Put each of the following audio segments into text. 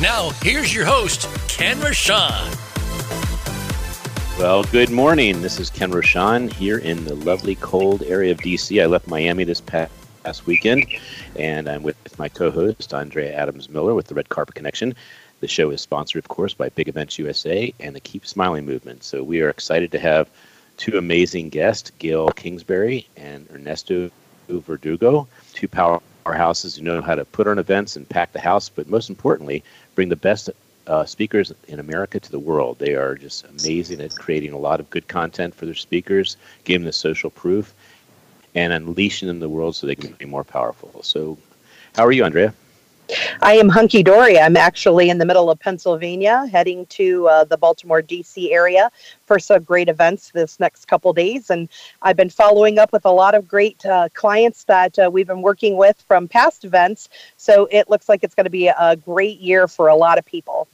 Now, here's your host, Ken Rochon. Well, good morning. This is Ken Rochon here in the lovely cold area of DC. I left Miami this past weekend, and I'm with my co-host Andrea Adams Miller with the Red Carpet Connection. The show is sponsored, of course, by Big Events USA and the Keep Smiling Movement. So we are excited to have two amazing guests, Gail Kingsbury and Ernesto Verdugo, two powerhouses who know how to put on events and pack the house, but most importantly, bring the best uh, speakers in America to the world. They are just amazing at creating a lot of good content for their speakers, giving the social proof, and unleashing them in the world so they can be more powerful. So, how are you, Andrea? I am hunky dory. I'm actually in the middle of Pennsylvania, heading to uh, the Baltimore, D.C. area for some great events this next couple days. And I've been following up with a lot of great uh, clients that uh, we've been working with from past events. So it looks like it's going to be a great year for a lot of people.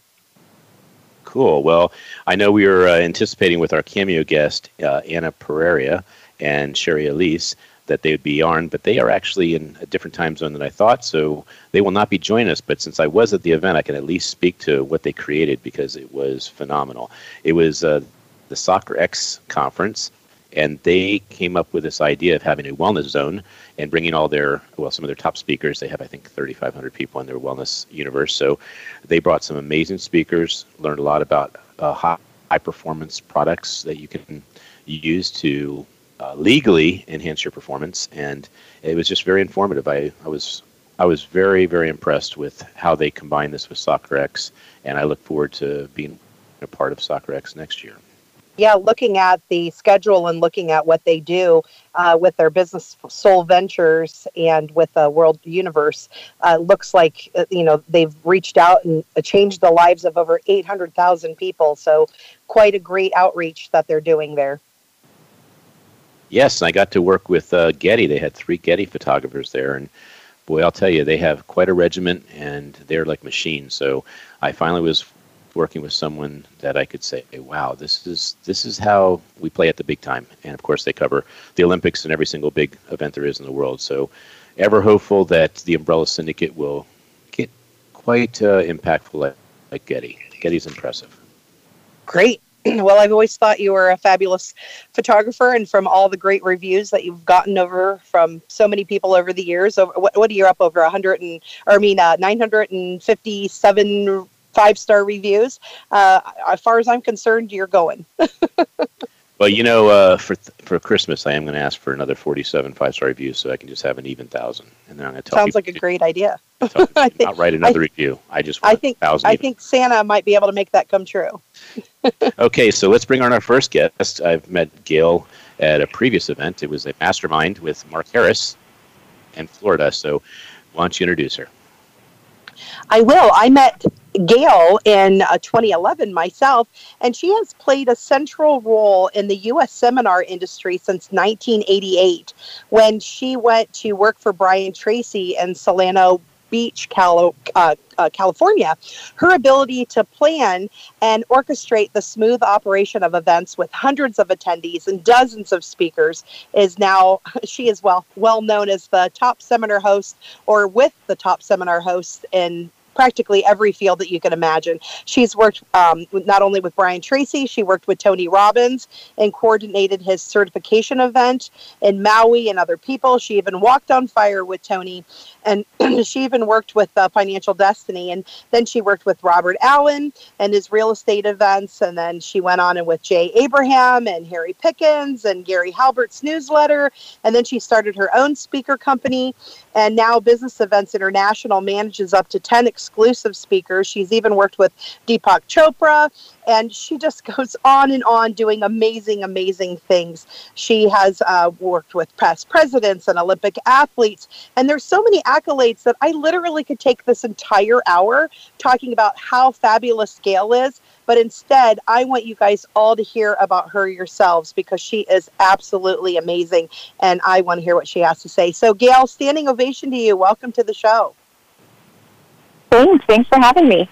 Cool. Well, I know we were uh, anticipating with our cameo guest, uh, Anna Pereira and Sherry Elise, that they would be on, but they are actually in a different time zone than I thought, so they will not be joining us. But since I was at the event, I can at least speak to what they created because it was phenomenal. It was uh, the Soccerex conference, and they came up with this idea of having a wellness zone and bringing all their well some of their top speakers they have i think 3500 people in their wellness universe so they brought some amazing speakers learned a lot about uh, high, high performance products that you can use to uh, legally enhance your performance, and it was just very informative. I, I was I was very very impressed with how they combine this with Soccerex, and I look forward to being a part of Soccerex next year. Yeah, looking at the schedule and looking at what they do uh, with their business soul ventures and with the world universe, uh, looks like uh, you know they've reached out and changed the lives of over 800,000 people. So, quite a great outreach that they're doing there. Yes, and I got to work with uh, Getty. They had three Getty photographers there, and boy, I'll tell you, they have quite a regiment, and they're like machines. So I finally was working with someone that I could say, hey, "Wow, this is this is how we play at the big time." And of course, they cover the Olympics and every single big event there is in the world. So, ever hopeful that the Umbrella Syndicate will get quite uh, impactful like Getty. Getty's impressive. Great. well, I've always thought you were a fabulous photographer, and from all the great reviews that you've gotten over from so many people over the years, over what, what are you up over 100 and, or I mean, uh, 957 five star reviews. Uh, as far as I'm concerned, you're going. well, you know, uh, for for Christmas, I am going to ask for another 47 five star reviews so I can just have an even thousand, and then I'm going to tell. Sounds like a great idea. I think, not write another I, review. I just I think I think Santa might be able to make that come true. okay, so let's bring on our first guest. I've met Gail at a previous event. It was a mastermind with Mark Harris in Florida. So why don't you introduce her? I will. I met Gail in uh, 2011 myself, and she has played a central role in the U.S. seminar industry since 1988 when she went to work for Brian Tracy in Solana Beach, uh, uh, California, her ability to plan and orchestrate the smooth operation of events with hundreds of attendees and dozens of speakers is now she is well well known as the top seminar host or with the top seminar hosts in practically every field that you can imagine. She's worked um, not only with Brian Tracy, she worked with Tony Robbins and coordinated his certification event in Maui and other people. She even walked on fire with Tony, and she even worked with uh, Financial Destiny. And then she worked with Robert Allen and his real estate events. And then she went on and with Jay Abraham and Harry Pickens and Gary Halbert's newsletter. And then she started her own speaker company. And now Business Events International manages up to 10 exclusive exclusive speaker. She's even worked with Deepak Chopra, and she just goes on and on doing amazing, amazing things. She has uh, worked with past presidents and Olympic athletes, and there's so many accolades that I literally could take this entire hour talking about how fabulous Gail is. But instead, I want you guys all to hear about her yourselves because she is absolutely amazing. And I want to hear what she has to say. So, Gail, standing ovation to you. Welcome to the show. Thanks. Thanks for having me.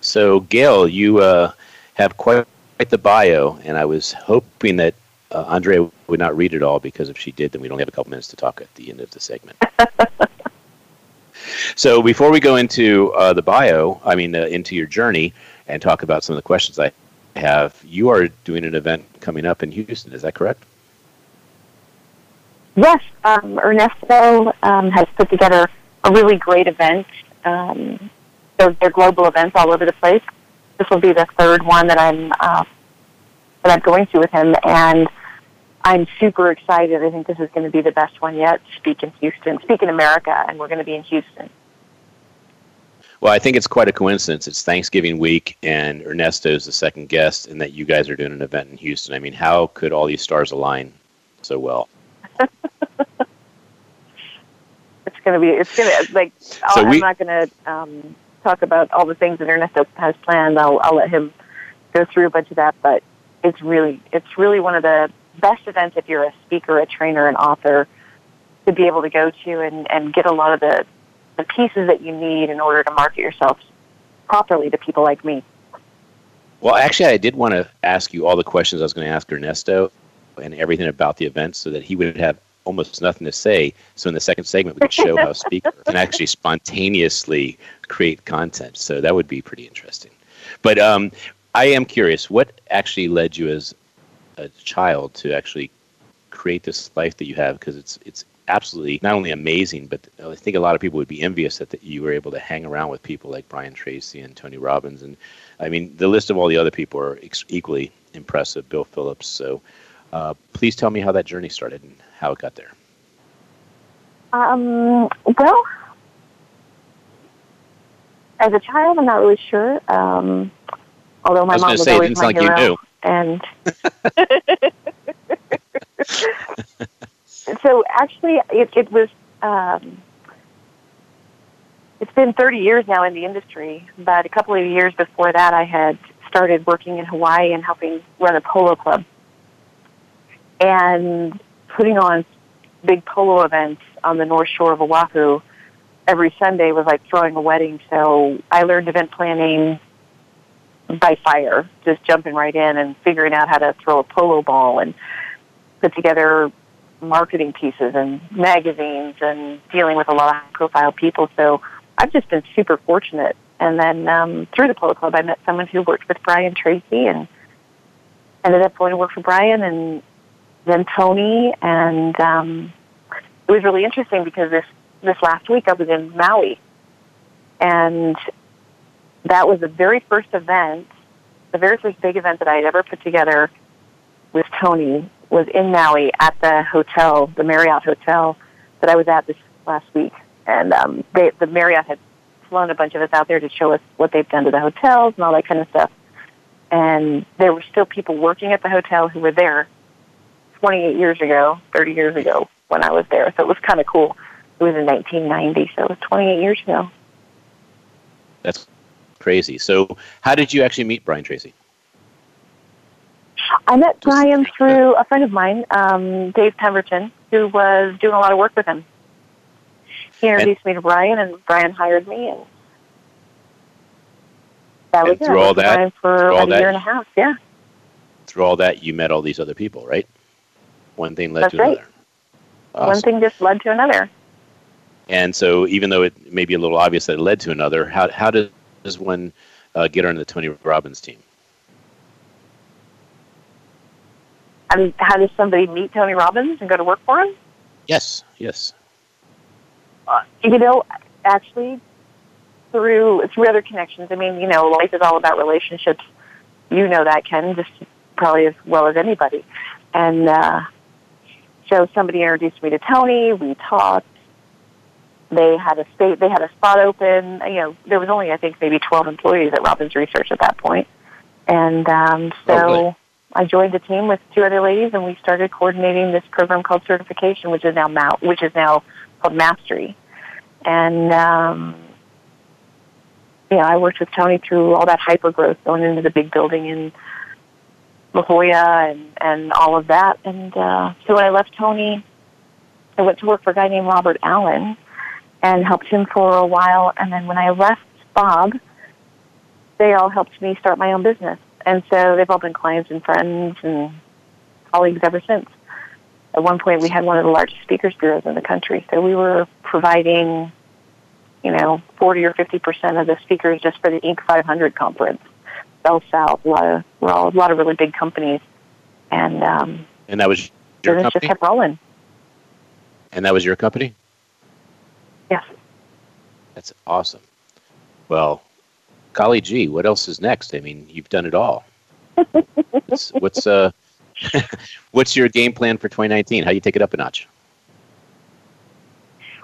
So, Gail, you uh, have quite the bio, and I was hoping that uh, Andrea would not read it all because if she did, then we'd only have a couple minutes to talk at the end of the segment. so, before we go into uh, the bio, I mean, uh, into your journey, and talk about some of the questions I have. You are doing an event coming up in Houston, is that correct? Yes, um, Ernesto um, has put together a really great event. Um, they're, they're, global events all over the place. This will be the third one that I'm uh, that I'm going to with him, and I'm super excited. I think this is going to be the best one yet. Speak in Houston, speak in America, and we're going to be in Houston. Well, I think it's quite a coincidence. It's Thanksgiving week, and Ernesto is the second guest, and that you guys are doing an event in Houston. I mean, how could all these stars align so well? going to be. It's going to like. So we, I'm not going to um, talk about all the things that Ernesto has planned. I'll, I'll let him go through a bunch of that, but it's really it's really one of the best events if you're a speaker, a trainer, an author to be able to go to and, and get a lot of the the pieces that you need in order to market yourself properly to people like me. Well, actually, I did want to ask you all the questions I was going to ask Ernesto and everything about the event so that he would have almost nothing to say. So in the second segment, we could show how a speaker can actually spontaneously create content. So that would be pretty interesting. But um, I am curious, what actually led you as a child to actually create this life that you have? Because it's it's absolutely not only amazing, but I think a lot of people would be envious that, that you were able to hang around with people like Brian Tracy and Tony Robbins. And I mean, the list of all the other people are ex- equally impressive, Bill Phillips. So uh, please tell me how that journey started and how it got there. Um, well, as a child, I'm not really sure. Um, although my mom was say, always my like hero, and so actually, it, it was. Um, it's been 30 years now in the industry, but a couple of years before that, I had started working in Hawaii and helping run a polo club and putting on big polo events on the north shore of Oahu. Every Sunday was like throwing a wedding, so I learned event planning by fire, just jumping right in and figuring out how to throw a polo ball and put together marketing pieces and magazines and dealing with a lot of high profile people. So I've just been super fortunate. And then um, through the Polo Club, I met someone who worked with Brian Tracy and ended up going to work for Brian and then Tony. And um, it was really interesting because this, this last week I was in Maui. And that was the very first event, the very first big event that I had ever put together with Tony was in Maui at the hotel, the Marriott Hotel that I was at this last week. And um, they, the Marriott had flown a bunch of us out there to show us what they've done to the hotels and all that kind of stuff. And there were still people working at the hotel who were there 28 years ago, 30 years ago when I was there. So it was kind of cool. It was in 1990, so it was 28 years ago. That's crazy. So, how did you actually meet Brian Tracy? I met Brian through a friend of mine, um, Dave Pemberton, who was doing a lot of work with him. He introduced and, me to Brian, and Brian hired me, and that was through all that for about a year and a half. Yeah. Through all that, you met all these other people, right? One thing led That's to right. another. Awesome. One thing just led to another. And so, even though it may be a little obvious that it led to another, how how does one uh, get on the Tony Robbins team? I mean, how does somebody meet Tony Robbins and go to work for him? Yes, yes. Uh, you know, actually, through through other connections. I mean, you know, life is all about relationships. You know that, Ken, just probably as well as anybody. And uh, so somebody introduced me to Tony. We talked, they had a state, they had a spot open. You know, there was only I think maybe 12 employees at Robbins Research at that point, and um, so I joined the team with two other ladies, and we started coordinating this program called certification, which is now Mount, which is now called Mastery, and um, you know, I worked with Tony through all that hyper growth going into the big building in La Jolla and, and all of that. And uh, so when I left Tony, I went to work for a guy named Robert Allen and helped him for a while. And then when I left Bob, they all helped me start my own business. And so they've all been clients and friends and colleagues ever since. At one point, we had one of the largest speakers bureaus in the country. So we were providing you know, 40 or 50% of the speakers just for the Inc. 500 conference. Bell South, a lot of, well, a lot of really big companies. And, um, And that was your business just company? kept rolling. And that was your company? Yes. That's awesome. Well, golly gee, what else is next? I mean, you've done it all. what's, what's uh what's your game plan for 2019? How do you take it up a notch?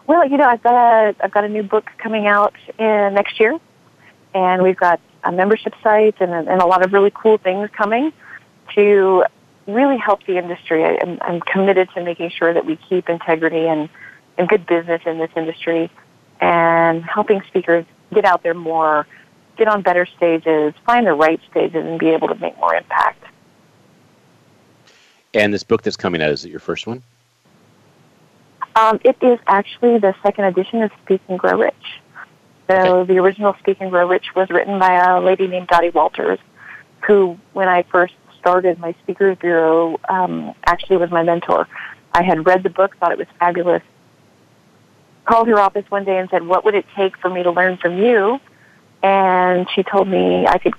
Well, you know, I've got a, I've got a new book coming out in next year. And we've got a membership site and, a- and a lot of really cool things coming to really help the industry. I, I'm, I'm committed to making sure that we keep integrity and, and good business in this industry and helping speakers get out there more, get on better stages, find the right stages, and be able to make more impact. And this book that's coming out, is it your first one? Um, it is actually the second edition of Speak and Grow Rich. So the original Speak and Grow Rich was written by a lady named Dottie Walters, who, when I first started my speakers bureau, um, actually was my mentor. I had read the book, thought it was fabulous. Called her office one day and said, "What would it take for me to learn from you?" And she told me I could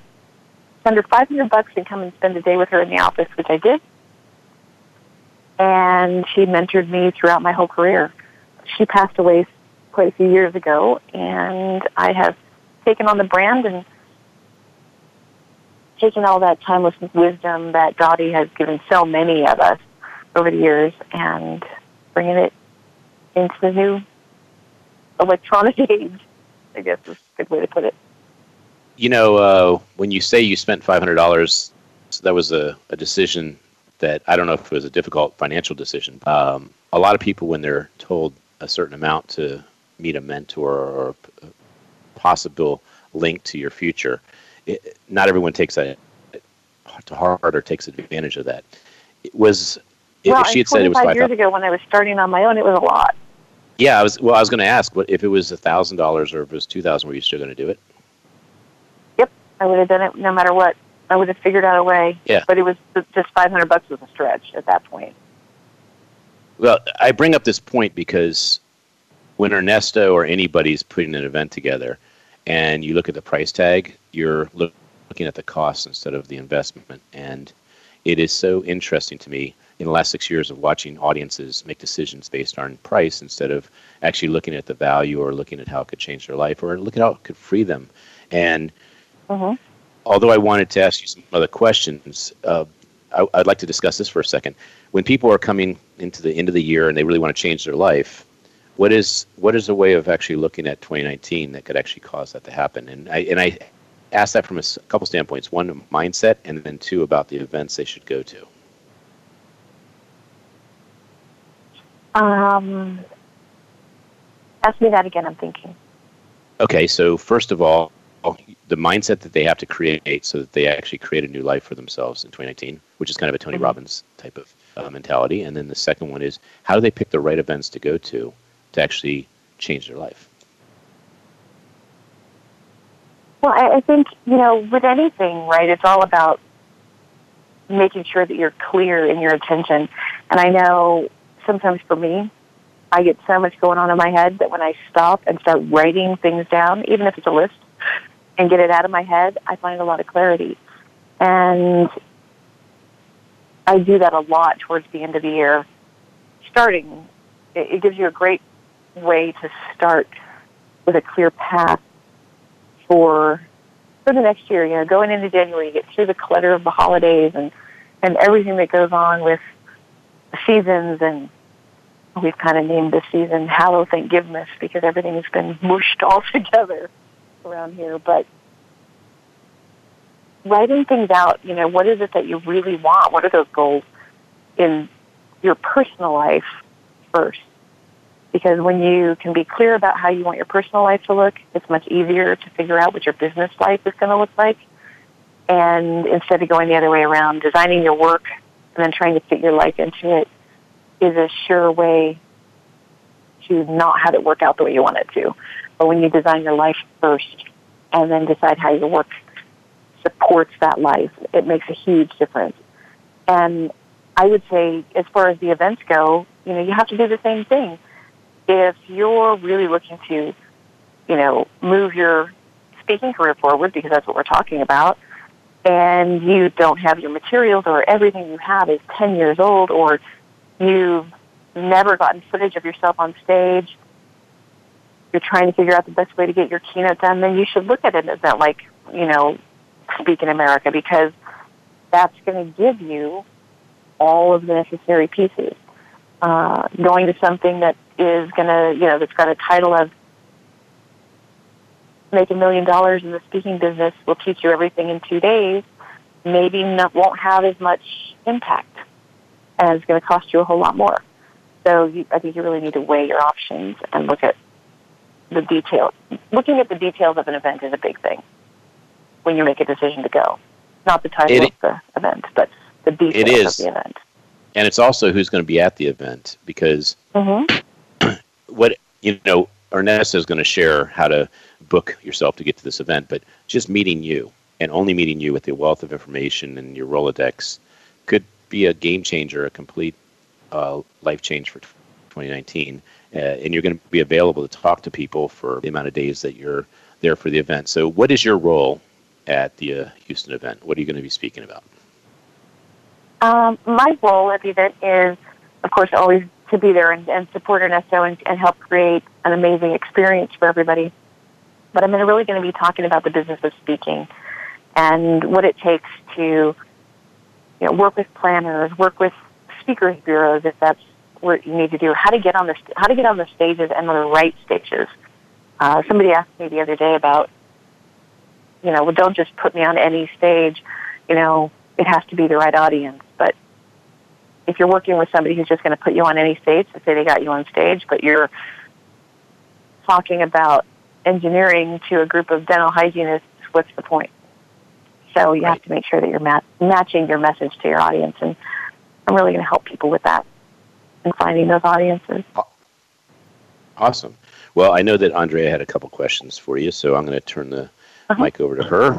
send her 500 bucks and come and spend a day with her in the office, which I did and she mentored me throughout my whole career. She passed away quite a few years ago, and I have taken on the brand and taken all that timeless wisdom that Dottie has given so many of us over the years and bringing it into the new electronic age, I guess is a good way to put it. You know, uh, when you say you spent $500, that was a, a decision that I don't know if it was a difficult financial decision. Um, a lot of people, when they're told a certain amount to meet a mentor or a possible link to your future, it, not everyone takes that to heart or takes advantage of that. It was well, if she had said it was 25 five years ago when I was starting on my own, it was a lot. Yeah, I was. Well, I was going to ask, what if it was a thousand dollars or if it was two thousand? Were you still going to do it? Yep, I would have done it no matter what. I would have figured out a way. Yeah. But it was just 500 bucks was a stretch at that point. Well, I bring up this point because when Ernesto or anybody's putting an event together, and you look at the price tag, you're look, looking at the cost instead of the investment, and it is so interesting to me in the last six years of watching audiences make decisions based on price instead of actually looking at the value or looking at how it could change their life or look at how it could free them. And hmm although I wanted to ask you some other questions, uh, I, I'd like to discuss this for a second. When people are coming into the end of the year and they really want to change their life, what is what is a way of actually looking at 2019 that could actually cause that to happen? And I and I asked that from a couple standpoints: one, mindset, and then two, about the events they should go to. Um, ask me that again. I'm thinking. Okay, so first of all, the mindset that they have to create so that they actually create a new life for themselves in 2019, which is kind of a Tony Mhm. Robbins type of uh, mentality. And then the second one is how do they pick the right events to go to to actually change their life? Well, I, think you know, with anything, right? It's all about making sure that you're clear in your attention. And I know sometimes for me, I get so much going on in my head that when I stop and start writing things down, even if it's a list, and get it out of my head, I find a lot of clarity. And I do that a lot towards the end of the year. Starting, it gives you a great way to start with a clear path for for the next year. You know, going into January, you get through the clutter of the holidays and and everything that goes on with seasons and we've kind of named this season Hallow Thanksgiving because everything has been mushed all together around here. But writing things out, you know, what is it that you really want? What are those goals in your personal life first? Because when you can be clear about how you want your personal life to look, it's much easier to figure out what your business life is going to look like. And instead of going the other way around, designing your work and then trying to fit your life into it is a sure way to not have it work out the way you want it to. But when you design your life first and then decide how your work supports that life, it makes a huge difference. And I would say, as far as the events go, you know, you have to do the same thing. If you're really looking to, you know, move your speaking career forward, because that's what we're talking about, and you don't have your materials or everything you have is 10 years old or you've never gotten footage of yourself on stage, you're trying to figure out the best way to get your keynote done, then you should look at an event like, you know, Speak in America because that's going to give you all of the necessary pieces. Uh, going to something that is going to, you know, that's got a title of make a million dollars in the speaking business will teach you everything in two days, maybe not, won't have as much impact and it's going to cost you a whole lot more. So you, I think you really need to weigh your options and look at the details. Looking at the details of an event is a big thing when you make a decision to go. Not the title it, of the event, but the details of the event. And it's also who's going to be at the event because mm-hmm. what, you know, Ernesto is going to share how to book yourself to get to this event, but just meeting you and only meeting you with the wealth of information and your Rolodex could be a game changer, a complete uh, life change for 2019. Uh, and you're going to be available to talk to people for the amount of days that you're there for the event. So, what is your role at the uh, Houston event? What are you going to be speaking about? Um, my role at the event is, of course, always to be there and, and support Ernesto and, and help create an amazing experience for everybody. But I'm really going to be talking about the business of speaking and what it takes to you know, work with planners, work with speakers bureaus if that's what you need to do. How to get on the how to get on the stages and on the right stages. Uh, somebody asked me the other day about, you know, well, don't just put me on any stage. You know, it has to be the right audience. If you're working with somebody who's just going to put you on any stage, to say they got you on stage, but you're talking about engineering to a group of dental hygienists, what's the point? So you right. have to make sure that you're mat- matching your message to your audience, and I'm really going to help people with that and finding those audiences. Awesome. Well, I know that Andrea had a couple questions for you, so I'm going to turn the uh-huh. mic over to her.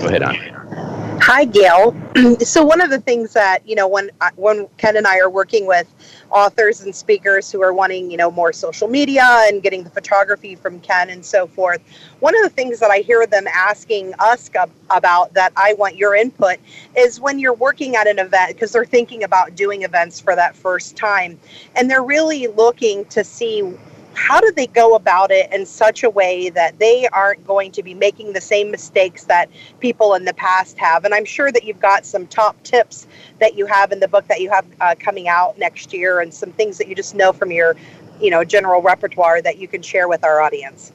Go ahead, Andrea. Hi, Gail. so one of the things that you know when uh, when Ken and I are working with authors and speakers who are wanting you know more social media and getting the photography from Ken and so forth, one of the things that I hear them asking us about that I want your input is when you're working at an event because they're thinking about doing events for that first time and they're really looking to see how do they go about it in such a way that they aren't going to be making the same mistakes that people in the past have? And I'm sure that you've got some top tips that you have in the book that you have uh, coming out next year, and some things that you just know from your, you know, general repertoire that you can share with our audience.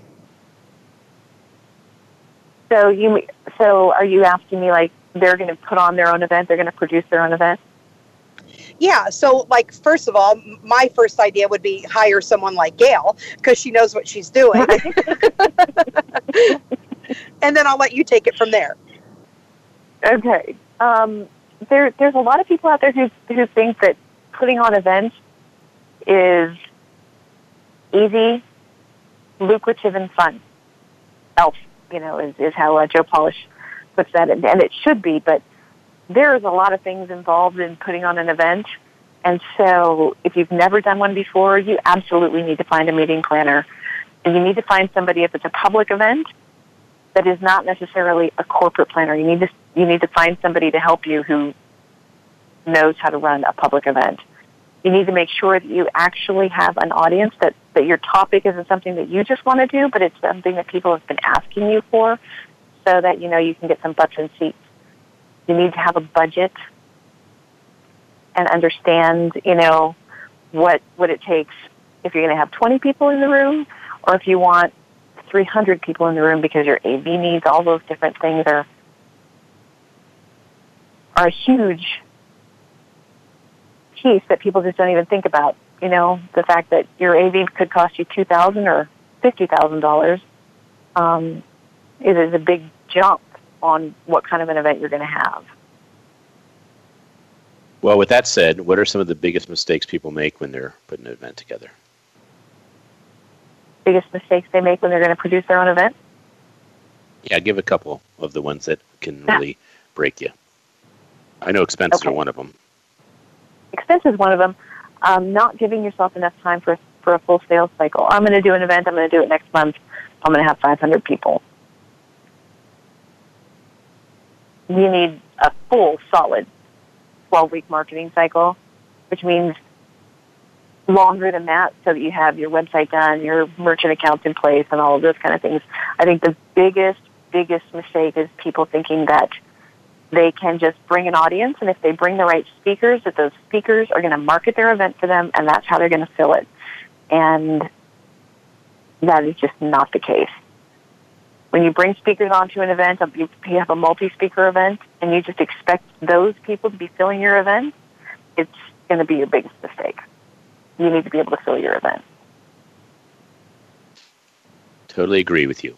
So you, so are you asking me like they're going to put on their own event? They're going to produce their own event? Yeah. So, like, first of all, my first idea would be hire someone like Gail because she knows what she's doing. and then I'll let you take it from there. Okay. Um, there, there's a lot of people out there who who think that putting on events is easy, lucrative, and fun. Elf, you know, is, is how uh, Joe Polish puts that, and, and it should be. But there's a lot of things involved in putting on an event. And so if you've never done one before, you absolutely need to find a meeting planner. And you need to find somebody if it's a public event that is not necessarily a corporate planner. You need to you need to find somebody to help you who knows how to run a public event. You need to make sure that you actually have an audience that, that your topic isn't something that you just want to do, but it's something that people have been asking you for so that you know you can get some butts in seats you need to have a budget and understand, you know, what what it takes if you're going to have 20 people in the room, or if you want 300 people in the room because your AV needs all those different things are are a huge piece that people just don't even think about. You know, the fact that your AV could cost you two thousand or fifty thousand dollars um, is, is a big jump on what kind of an event you're going to have. Well, with that said, what are some of the biggest mistakes people make when they're putting an event together? Biggest mistakes they make when they're going to produce their own event? Yeah, give a couple of the ones that can really break you. I know expenses Okay. are one of them. Expense is one of them. Um, not giving yourself enough time for for a full sales cycle. I'm going to do an event. I'm going to do it next month. I'm going to have 500 people. You need a full, solid 12 week marketing cycle, which means longer than that so that you have your website done, your merchant accounts in place, and all of those kind of things. I think the biggest, biggest mistake is people thinking that they can just bring an audience, and if they bring the right speakers, that those speakers are going to market their event for them, and that's how they're going to fill it. And that is just not the case. When you bring speakers onto an event, you you have a multi-speaker event, and you just expect those people to be filling your event, it's going to be your biggest mistake. You need to be able to fill your event. Totally agree with you.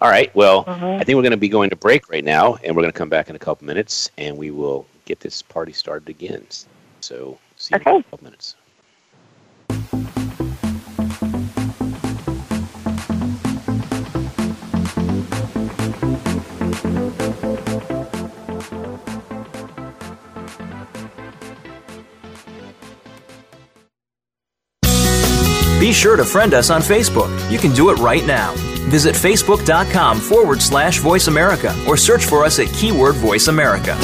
All right. Well, Mhm. I think we're going to be going to break right now, and we're going to come back in a couple minutes, and we will get this party started again. So, see you in Okay. a couple minutes. Be sure to friend us on Facebook. You can do it right now. Visit facebook.com forward slash voice America or search for us at keyword voice America.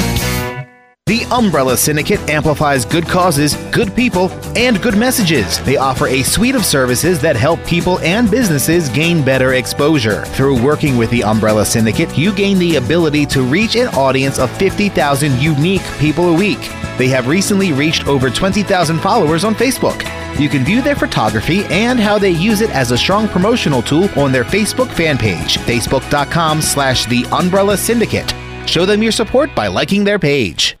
The Umbrella Syndicate amplifies good causes, good people, and good messages. They offer a suite of services that help people and businesses gain better exposure. Through working with the Umbrella Syndicate, you gain the ability to reach an audience of 50,000 unique people a week. They have recently reached over 20,000 followers on Facebook. You can view their photography and how they use it as a strong promotional tool on their Facebook fan page, facebook.com slash the Umbrella Syndicate. Show them your support by liking their page.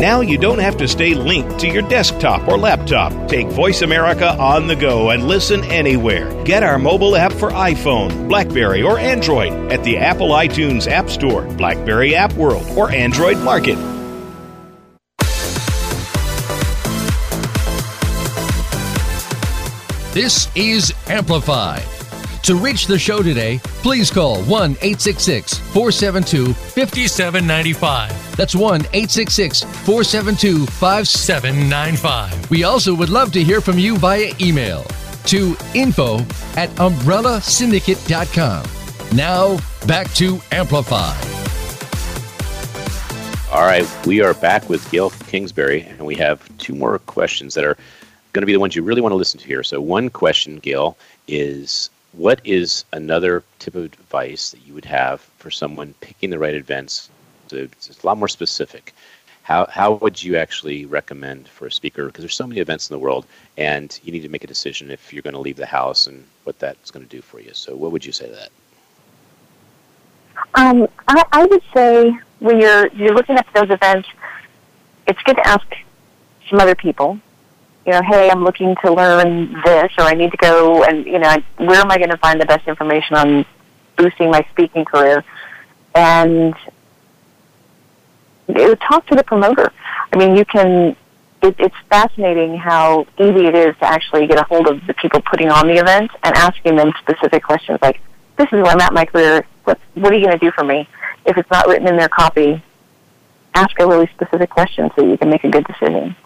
Now you don't have to stay linked to your desktop or laptop. Take Voice America on the go and listen anywhere. Get our mobile app for iPhone, Blackberry, or Android at the Apple iTunes App Store, Blackberry App World, or Android Market. This is Amplified. To reach the show today, please call 1 866 472 5795. That's 1 866 472 5795. We also would love to hear from you via email to info at umbrellasyndicate.com. Now, back to Amplify. All right, we are back with Gail Kingsbury, and we have two more questions that are going to be the ones you really want to listen to here. So, one question, Gail, is what is another tip of advice that you would have for someone picking the right events? So it's a lot more specific. How, how would you actually recommend for a speaker? Because there's so many events in the world, and you need to make a decision if you're going to leave the house and what that's going to do for you. So, what would you say to that? Um, I, I would say when you're you're looking at those events, it's good to ask some other people. You know, hey, I'm looking to learn this, or I need to go, and you know, where am I going to find the best information on boosting my speaking career? And talk to the promoter. I mean, you can. It, it's fascinating how easy it is to actually get a hold of the people putting on the event and asking them specific questions like, "This is where I'm at in my career. What What are you going to do for me?" If it's not written in their copy, ask a really specific question so you can make a good decision.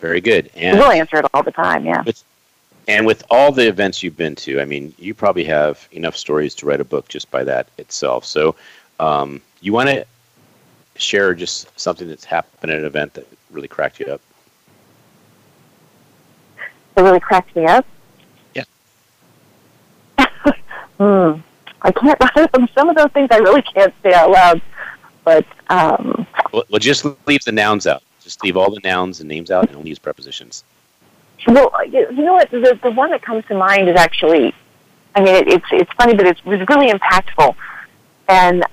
Very good. And We'll answer it all the time. Yeah. And with all the events you've been to, I mean, you probably have enough stories to write a book just by that itself. So, um, you want to share just something that's happened at an event that really cracked you up? It really cracked me up. Yeah. hmm. I can't. Write from some of those things I really can't say out loud. But um, Well, well, just leave the nouns out. Just leave all the nouns and names out and only use prepositions. Well, you know what? The, the one that comes to mind is actually, I mean, it, it's it's funny, but it was really impactful. And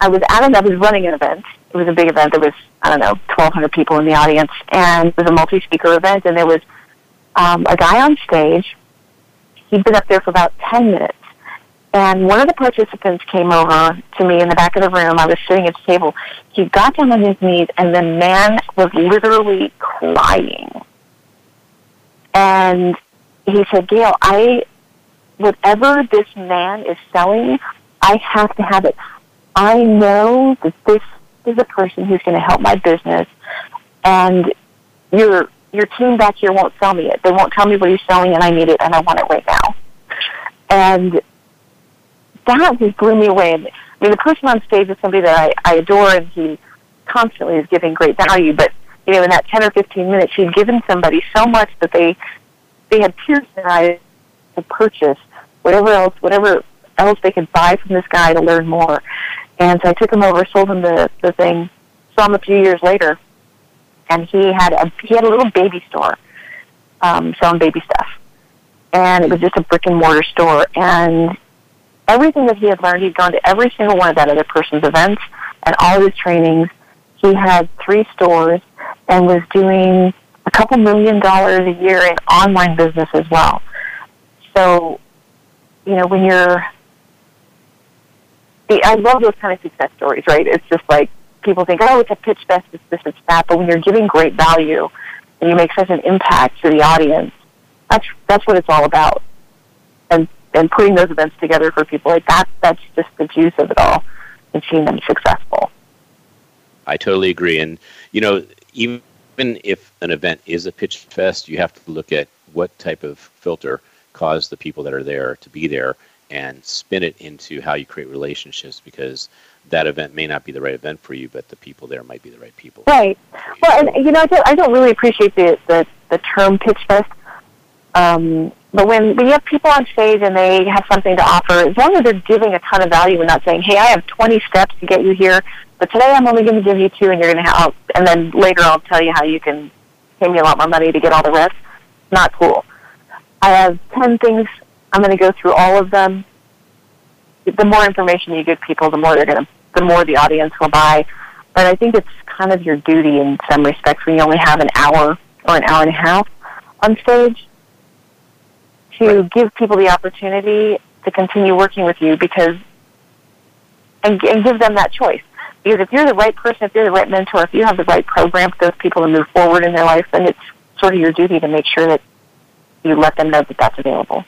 I was at an, I was running an event. It was a big event. There was I don't know, 1,200 people in the audience, and it was a multi-speaker event. And there was um, a guy on stage. He'd been up there for about 10 minutes, and one of the participants came over to me in the back of the room. I was sitting at the table. He got down on his knees, and the man was literally crying. And he said, Gail, I, whatever this man is selling, I have to have it. I know that this is a person who's going to help my business, and your your team back here won't sell me it. They won't tell me what he's selling, and I need it, and I want it right now. And that just blew me away. I mean, the person on stage is somebody that I, I adore, and he constantly is giving great value. But you know, in that ten or fifteen minutes, he'd given somebody so much that they they had tears in their eyes to purchase whatever else, whatever else they could buy from this guy to learn more. And so I took him over, sold him the the thing, saw him a few years later, and he had a he had a little baby store, um, selling baby stuff, and it was just a brick and mortar store. And everything that he had learned, he'd gone to every single one of that other person's events and all of his trainings. He had three stores and was doing a couple million dollars a year in online business as well. So, you know, when you're, I love those kind of success stories, right? It's just like people think, oh, it's a pitch fest, it's this, it's that. But when you're giving great value and you make such an impact to the audience, that's that's what it's all about. And and putting those events together for people like that, that's just the juice of it all and seeing them successful. I totally agree. And you know, even if an event is a pitch fest, you have to look at what type of filter caused the people that are there to be there and spin it into how you create relationships because that event may not be the right event for you, but the people there might be the right people. Right. Well, and you know, I don't, I don't really appreciate the, the, the term pitch fest. Um, but when, when you have people on stage and they have something to offer, as long as they're giving a ton of value and not saying, hey, I have 20 steps to get you here, but today I'm only going to give you two and you're going to have, and then later I'll tell you how you can pay me a lot more money to get all the rest. Not cool. I have 10 things. I'm going to go through all of them the more information you give people, the more they're going to, the more the audience will buy. But I think it's kind of your duty in some respects when you only have an hour or an hour and a half on stage to give people the opportunity to continue working with you because, and, and give them that choice. Because if you're the right person, if you're the right mentor, if you have the right program for those people to move forward in their life, then it's sort of your duty to make sure that you let them know that that's available.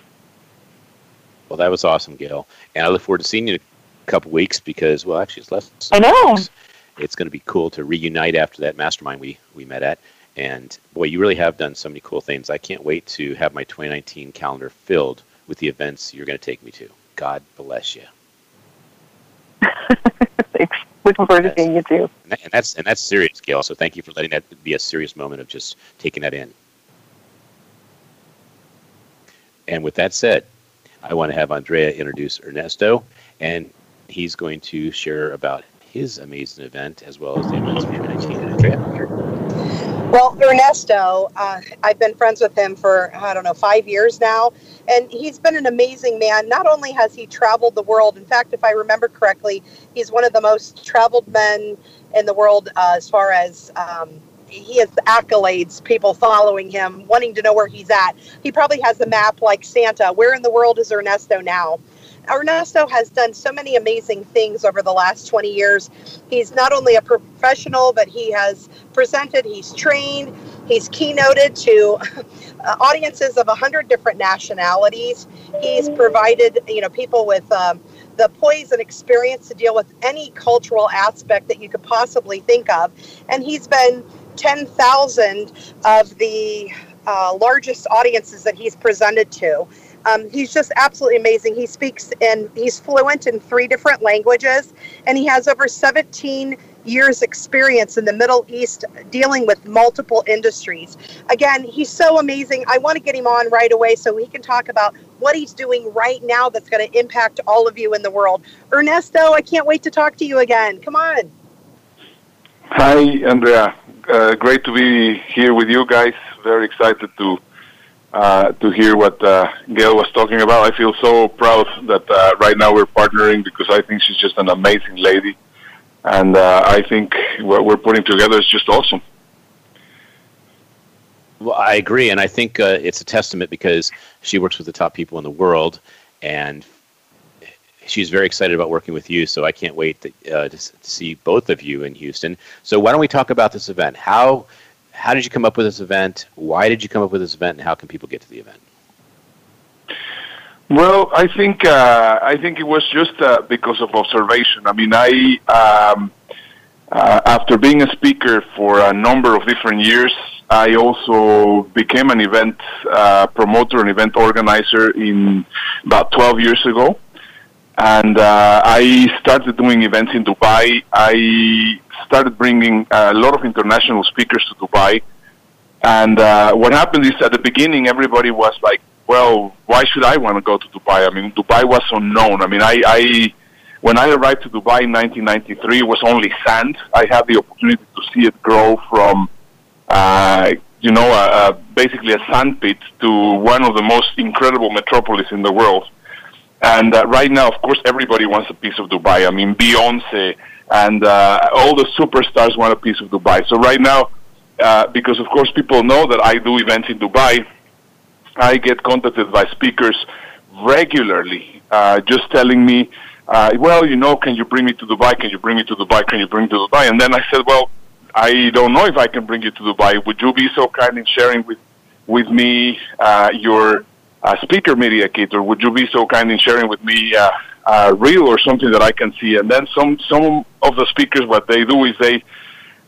Well, that was awesome, Gail. And I look forward to seeing you in a couple weeks because, well, actually, it's less. I know. Weeks. It's going to be cool to reunite after that mastermind we, we met at. And boy, you really have done so many cool things. I can't wait to have my 2019 calendar filled with the events you're going to take me to. God bless you. Thanks. Looking forward to seeing you too. And, that's and that's serious, Gail. So thank you for letting that be a serious moment of just taking that in. And with that said, I want to have Andrea introduce Ernesto, and he's going to share about his amazing event as well as the events 2019. Andrea? Well, Ernesto, uh, I've been friends with him for, I don't know, five years now. And he's been an amazing man. Not only has he traveled the world, in fact, if I remember correctly, he's one of the most traveled men in the world uh, as far as um, he has accolades, people following him, wanting to know where he's at. He probably has the map like Santa. Where in the world is Ernesto now? Ernesto has done so many amazing things over the last 20 years. He's not only a professional, but he has presented, he's trained, he's keynoted to audiences of 100 different nationalities. He's provided, you know, people with um, the poise and experience to deal with any cultural aspect that you could possibly think of. And he's been 10,000 of the uh, largest audiences that he's presented to. Um, he's just absolutely amazing. He speaks and he's fluent in three different languages, and he has over 17 years experience in the Middle East dealing with multiple industries. Again, he's so amazing. I want to get him on right away so he can talk about what he's doing right now that's going to impact all of you in the world. Ernesto, I can't wait to talk to you again. Come on. Hi, Andrea uh, great to be here with you guys. Very excited to uh, to hear what uh, Gail was talking about. I feel so proud that uh, right now we're partnering because I think she's just an amazing lady, and uh, I think what we're putting together is just awesome. Well, I agree, and I think uh, it's a testament because she works with the top people in the world, and she's very excited about working with you. So I can't wait to, to see both of you in Houston. So why don't we talk about this event? How how did you come up with this event? Why did you come up with this event, and how can people get to the event? Well, I think uh, I think it was just uh, because of observation. I mean, I um, uh, after being a speaker for a number of different years, I also became an event uh, promoter, an event organizer in about 12 years ago. And uh, I started doing events in Dubai. I started bringing a lot of international speakers to Dubai. And uh, what happened is at the beginning, everybody was like, well, why should I want to go to Dubai? I mean, Dubai was unknown. I mean, I, I when I arrived to Dubai in 1993, it was only sand. I had the opportunity to see it grow from, uh, you know, basically a sand pit to one of the most incredible metropolis in the world. And uh, right now, of course, everybody wants a piece of Dubai. I mean, Beyonce and uh, all the superstars want a piece of Dubai. So right now, uh, because of course people know that I do events in Dubai, I get contacted by speakers regularly, uh, just telling me, uh, well, you know, can you bring me to Dubai? Can you bring me to Dubai? Can you bring me to Dubai? And then I said, well, I don't know if I can bring you to Dubai. Would you be so kind in sharing with with me uh, your uh, speaker media kit, or would you be so kind in sharing with me uh, a reel or something that I can see? And then some some of the speakers, what they do is they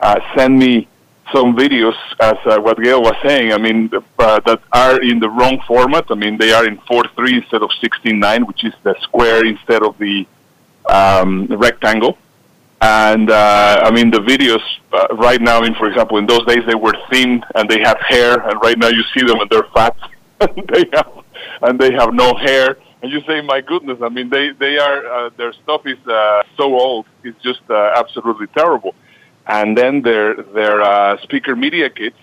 uh, send me some videos, as uh, what Gail was saying. I mean, uh, that are in the wrong format. I mean, they are in four three instead of sixteen nine, which is the square instead of the um, rectangle. And uh, I mean, the videos uh, right now. I mean, for example, in those days they were thin and they have hair, and right now you see them and they're fat. they have and they have no hair. And you say, my goodness, I mean, they they are uh, their stuff is uh, so old. It's just uh, absolutely terrible. And then their their uh, speaker media kits,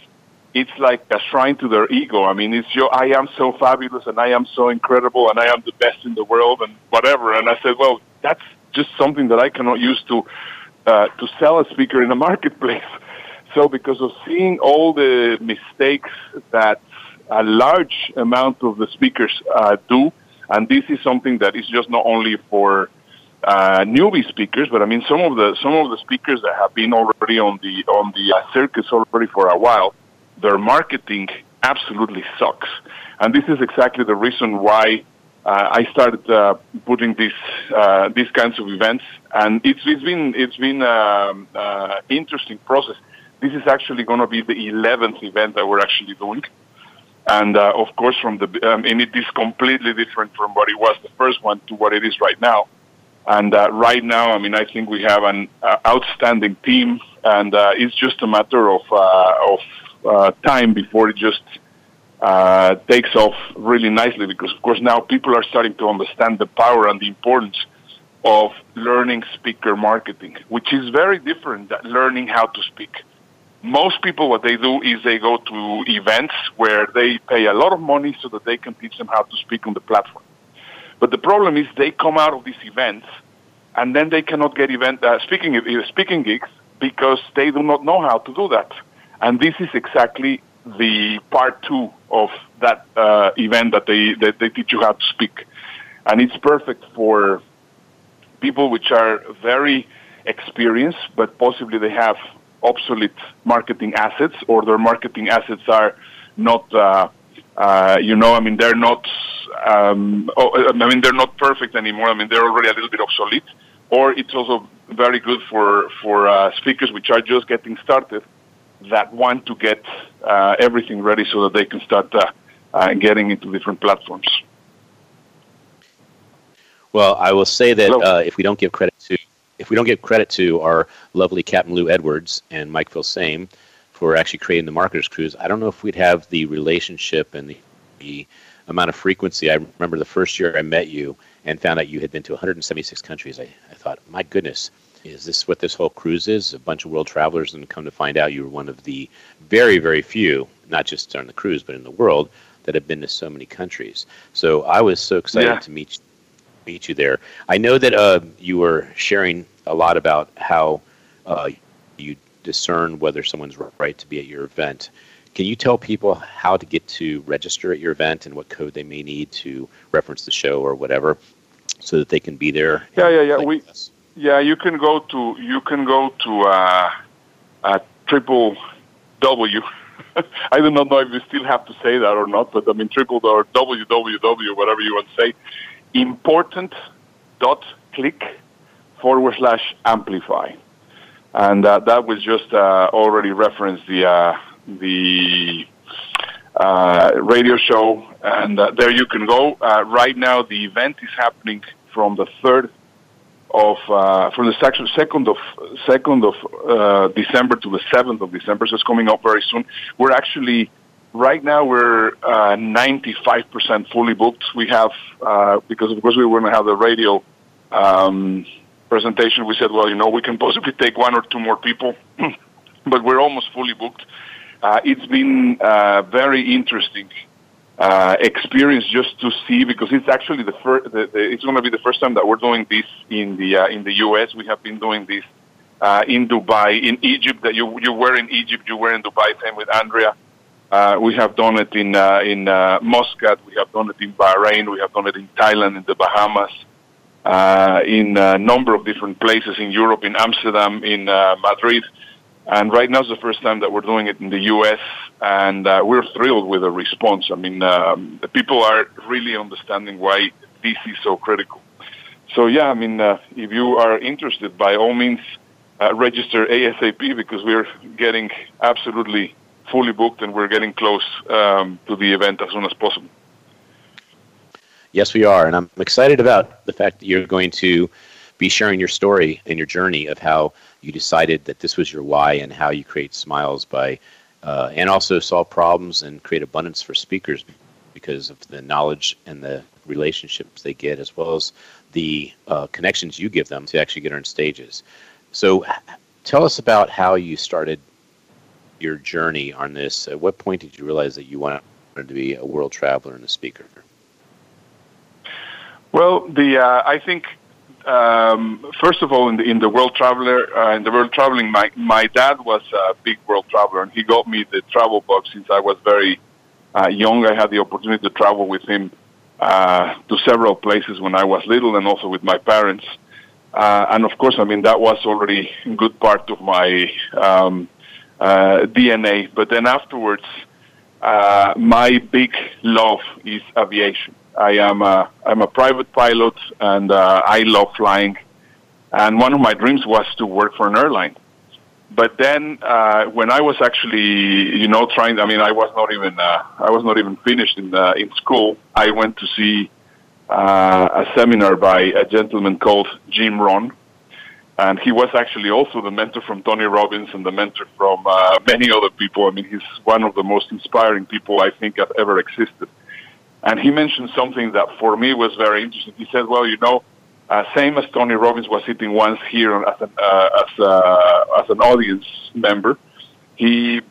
it's like a shrine to their ego. I mean, it's your I am so fabulous and I am so incredible and I am the best in the world and whatever. And I said, well, that's just something that I cannot use to uh, to sell a speaker in a marketplace. So because of seeing all the mistakes that a large amount of the speakers uh, do, and this is something that is just not only for uh, newbie speakers, but I mean some of the some of the speakers that have been already on the on the uh, circus already for a while, their marketing absolutely sucks, and this is exactly the reason why uh, I started uh, putting these uh, these kinds of events, and it's it's been it's been um, interesting process. This is actually going to be the 11th event that we're actually doing. And uh, of course, from the um, and it is completely different from what it was the first one to what it is right now. And uh, right now, I mean, I think we have an uh, outstanding team, and uh, it's just a matter of uh, of uh, time before it just uh, takes off really nicely. Because of course, now people are starting to understand the power and the importance of learning speaker marketing, which is very different than learning how to speak most people what they do is they go to events where they pay a lot of money so that they can teach them how to speak on the platform. But the problem is they come out of these events and then they cannot get event uh, speaking uh, speaking gigs because they do not know how to do that. And this is exactly the part two of that uh, event that they that they teach you how to speak, and it's perfect for people which are very experienced, but possibly they have obsolete marketing assets or their marketing assets are not uh, uh, you know I mean they're not um, oh, I mean they're not perfect anymore I mean they're already a little bit obsolete or it's also very good for for uh, speakers which are just getting started that want to get uh, everything ready so that they can start uh, uh, getting into different platforms. Well, I will say that if we don't give credit if we don't give credit to our lovely Captain Lou Edwards and Mike Filsaime for actually creating the Marketers Cruise, I don't know if we'd have the relationship and the, the amount of frequency. I remember the first year I met you and found out you had been to 176 countries. I, I thought, my goodness, is this what this whole cruise is? A bunch of world travelers, and come to find out you were one of the very, very few, not just on the cruise, but in the world, that have been to so many countries. So I was so excited Yeah. to meet meet you there. I know that uh, you were sharing a lot about how uh, you discern whether someone's right to be at your event. Can you tell people how to get to register at your event and what code they may need to reference the show or whatever, so that they can be there? Yeah, yeah, yeah. We yeah, you can go to you can go to uh, uh, triple W. I do not know if you still have to say that or not, but I mean triple W, or www, whatever you want to say. Important dot click forward slash amplify, and uh, that was just uh, already referenced the uh, the uh, radio show, and uh, there you can go. Uh, right now, the event is happening from the third of uh, from the second of second of uh, December to the seventh of December. So it's coming up very soon. We're actually right now we're five percent fully booked. We have uh, because of course we want to have the radio um, presentation. We said, well, you know, we can possibly take one or two more people, but we're almost fully booked. Uh, it's been uh, very interesting uh, experience just to see because it's actually the first. The, the, it's going to be the first time that we're doing this in the uh, in the U.S. We have been doing this uh, in Dubai, in Egypt. That you you were in Egypt, you were in Dubai. Same with Andrea. Uh, we have done it in uh, in uh, Muscat. We have done it in Bahrain. We have done it in Thailand, in the Bahamas, uh, in a number of different places in Europe, in Amsterdam, in uh, Madrid. And right now is the first time that we're doing it in the U.S. and uh, we're thrilled with the response. I mean, um, the people are really understanding why this is so critical. So yeah, I mean, uh, if you are interested, by all means, uh, register ASAP because we're getting absolutely fully booked and we're getting close um, to the event as soon as possible. Yes, we are, and I'm excited about the fact that you're going to be sharing your story and your journey of how you decided that this was your why and how you create smiles by, uh, and also solve problems and create abundance for speakers because of the knowledge and the relationships they get, as well as the uh, connections you give them to actually get on stages. So, tell us about how you started your journey on this. At what point did you realize that you wanted to be a world traveler and a speaker? Well, the uh, I think um, first of all, in the in the world traveler uh, in the world traveling, my my dad was a big world traveler, and he got me the travel bug since I was very uh, young. I had the opportunity to travel with him uh, to several places when I was little, and also with my parents. Uh, and of course, I mean that was already a good part of my um, DNA. But then afterwards, uh, my big love is aviation. I am a, I'm a private pilot and uh, I love flying. And one of my dreams was to work for an airline. But then uh, when I was actually, you know, trying, I mean, I was not even, uh, I was not even finished in, uh, in school. I went to see uh, a seminar by a gentleman called Jim Rohn. And he was actually also the mentor from Tony Robbins and the mentor from uh, many other people. I mean, he's one of the most inspiring people I think have ever existed. And he mentioned something that for me was very interesting. He said, well, you know, uh, same as Tony Robbins was sitting once here as an, uh, as, uh, as an audience member, he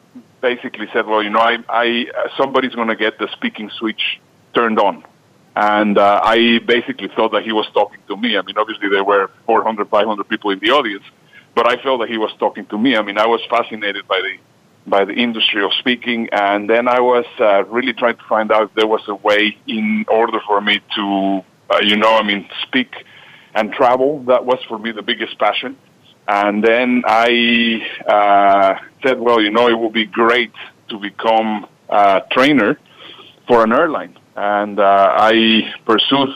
basically said, well, you know, I, I, somebody's going to get the speaking switch turned on. And uh, I basically thought that he was talking to me. I mean, obviously there were 400, 500 people in the audience, but I felt that he was talking to me. I mean, I was fascinated by the by the industry of speaking, and then I was uh, really trying to find out if there was a way in order for me to, uh, you know, I mean, speak and travel. That was for me the biggest passion. And then I uh, said, well, you know, it would be great to become a trainer for an airline, and uh, I pursued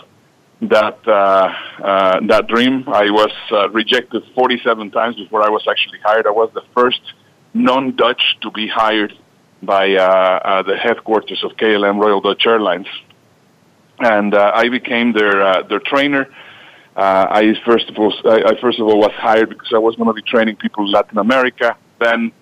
that uh, uh, that dream. I was uh, rejected 47 times before I was actually hired. I was the first non-Dutch to be hired by uh, uh, the headquarters of KLM Royal Dutch Airlines, and uh, I became their uh, their trainer. Uh, I first of all I, I first of all was hired because I was going to be training people in Latin America. Then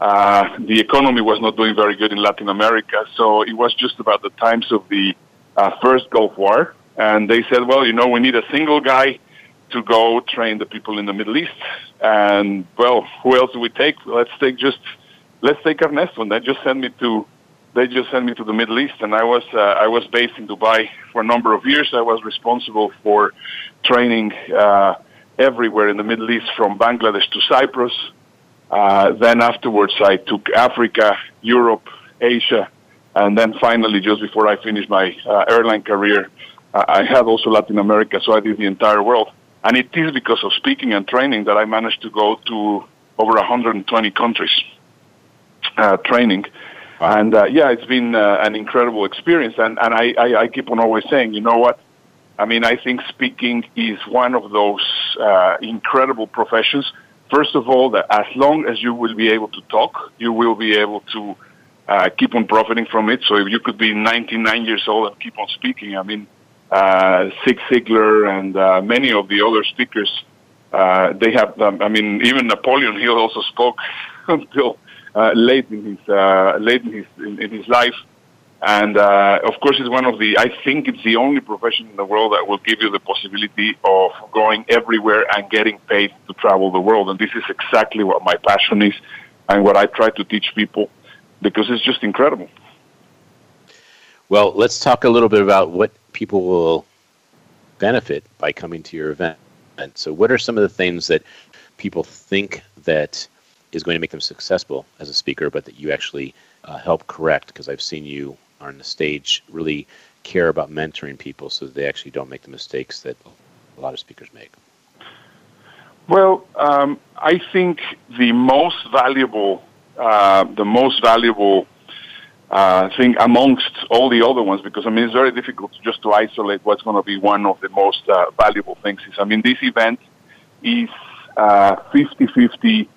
uh, the economy was not doing very good in Latin America, so it was just about the times of the uh, first Gulf War, and they said, well, you know, we need a single guy to go train the people in the Middle East. And well, who else do we take? Let's take just let's take Ernesto, and they just sent me to they just sent me to the Middle East, and I was uh, I was based in Dubai for a number of years. I was responsible for training uh, everywhere in the Middle East, from Bangladesh to Cyprus. Uh, then afterwards, I took Africa, Europe, Asia, and then finally, just before I finished my uh, airline career, I had also Latin America. So I did the entire world, and it is because of speaking and training that I managed to go to over 120 countries uh, training. Wow. And uh, yeah, it's been uh, an incredible experience. And, and I, I, I, keep on always saying, you know what? I mean, I think speaking is one of those uh, incredible professions. First of all, that as long as you will be able to talk, you will be able to uh, keep on profiting from it. So if you could be 99 years old and keep on speaking, I mean, uh, Ziglar and uh, many of the other speakers, uh, they have, um, I mean, even Napoleon Hill also spoke until uh, late in his uh, late in his in, in his life, and uh, of course, it's one of the. I think it's the only profession in the world that will give you the possibility of going everywhere and getting paid to travel the world. And this is exactly what my passion is, and what I try to teach people, because it's just incredible. Well, let's talk a little bit about what people will benefit by coming to your event. And so, what are some of the things that people think that is going to make them successful as a speaker, but that you actually uh, help correct because I've seen you on the stage really care about mentoring people so that they actually don't make the mistakes that a lot of speakers make. Well, um, I think the most valuable, uh, the most valuable uh, thing amongst all the other ones, because I mean it's very difficult just to isolate what's going to be one of the most uh, valuable things. Is I mean this event is uh, 50-50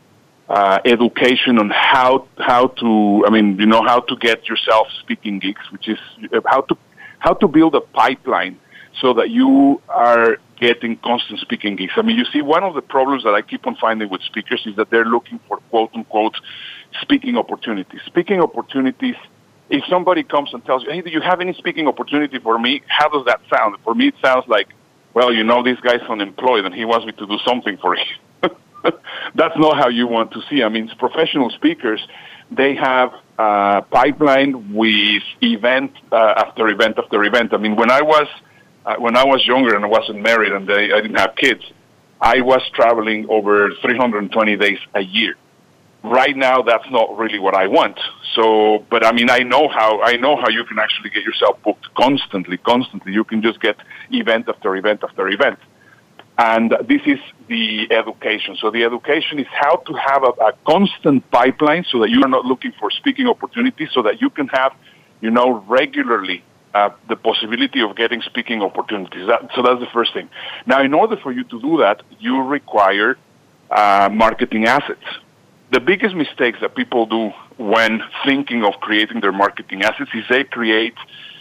uh, education on how how to I mean you know how to get yourself speaking gigs, which is uh, how to how to build a pipeline so that you are getting constant speaking gigs. I mean, you see, one of the problems that I keep on finding with speakers is that they're looking for quote unquote speaking opportunities. Speaking opportunities. If somebody comes and tells you, "Hey, do you have any speaking opportunity for me?" How does that sound? For me, it sounds like, "Well, you know, this guy's unemployed and he wants me to do something for him." that's not how you want to see. I mean, professional speakers, they have a pipeline with event uh, after event after event. I mean, when I was uh, when I was younger and I wasn't married and I, I didn't have kids, I was traveling over 320 days a year. Right now, that's not really what I want. So, but I mean, I know how I know how you can actually get yourself booked constantly, constantly. You can just get event after event after event. And this is the education. So the education is how to have a, a, constant pipeline so that you are not looking for speaking opportunities so that you can have, you know, regularly uh, the possibility of getting speaking opportunities. That, so that's the first thing. Now, in order for you to do that, you require uh, marketing assets. The biggest mistakes that people do when thinking of creating their marketing assets is they create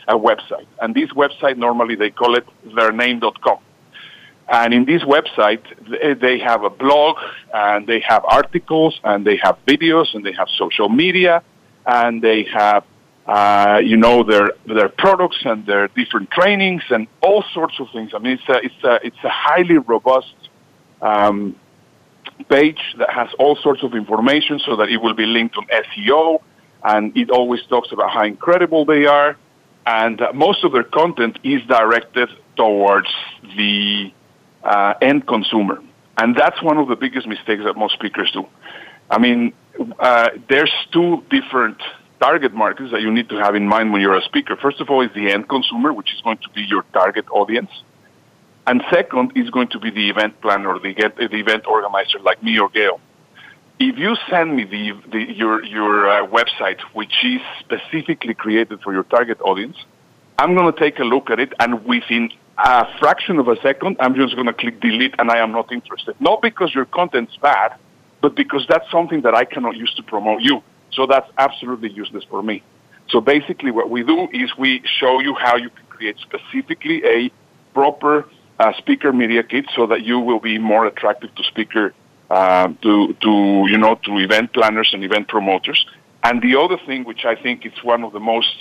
a website. And this website, normally they call it theirname.com and in this website, they have a blog and they have articles and they have videos and they have social media and they have, uh, you know, their, their products and their different trainings and all sorts of things. I mean, it's a, it's a, it's a highly robust, um, page that has all sorts of information so that it will be linked on SEO and it always talks about how incredible they are. And uh, most of their content is directed towards the uh, end consumer. And that's one of the biggest mistakes that most speakers do. I mean, uh, there's two different target markets that you need to have in mind when you're a speaker. First of all, is the end consumer, which is going to be your target audience. And second is going to be the event planner or the, the event organizer like me or Gail. If you send me the, the your, your uh, website, which is specifically created for your target audience, I'm going to take a look at it, and within a fraction of a second, I'm just going to click delete and I am not interested. Not because your content's bad, but because that's something that I cannot use to promote you. So that's absolutely useless for me. So basically what we do is we show you how you can create specifically a proper uh, speaker media kit so that you will be more attractive to speaker, uh, to, to, you know, to event planners and event promoters. And the other thing, which I think is one of the most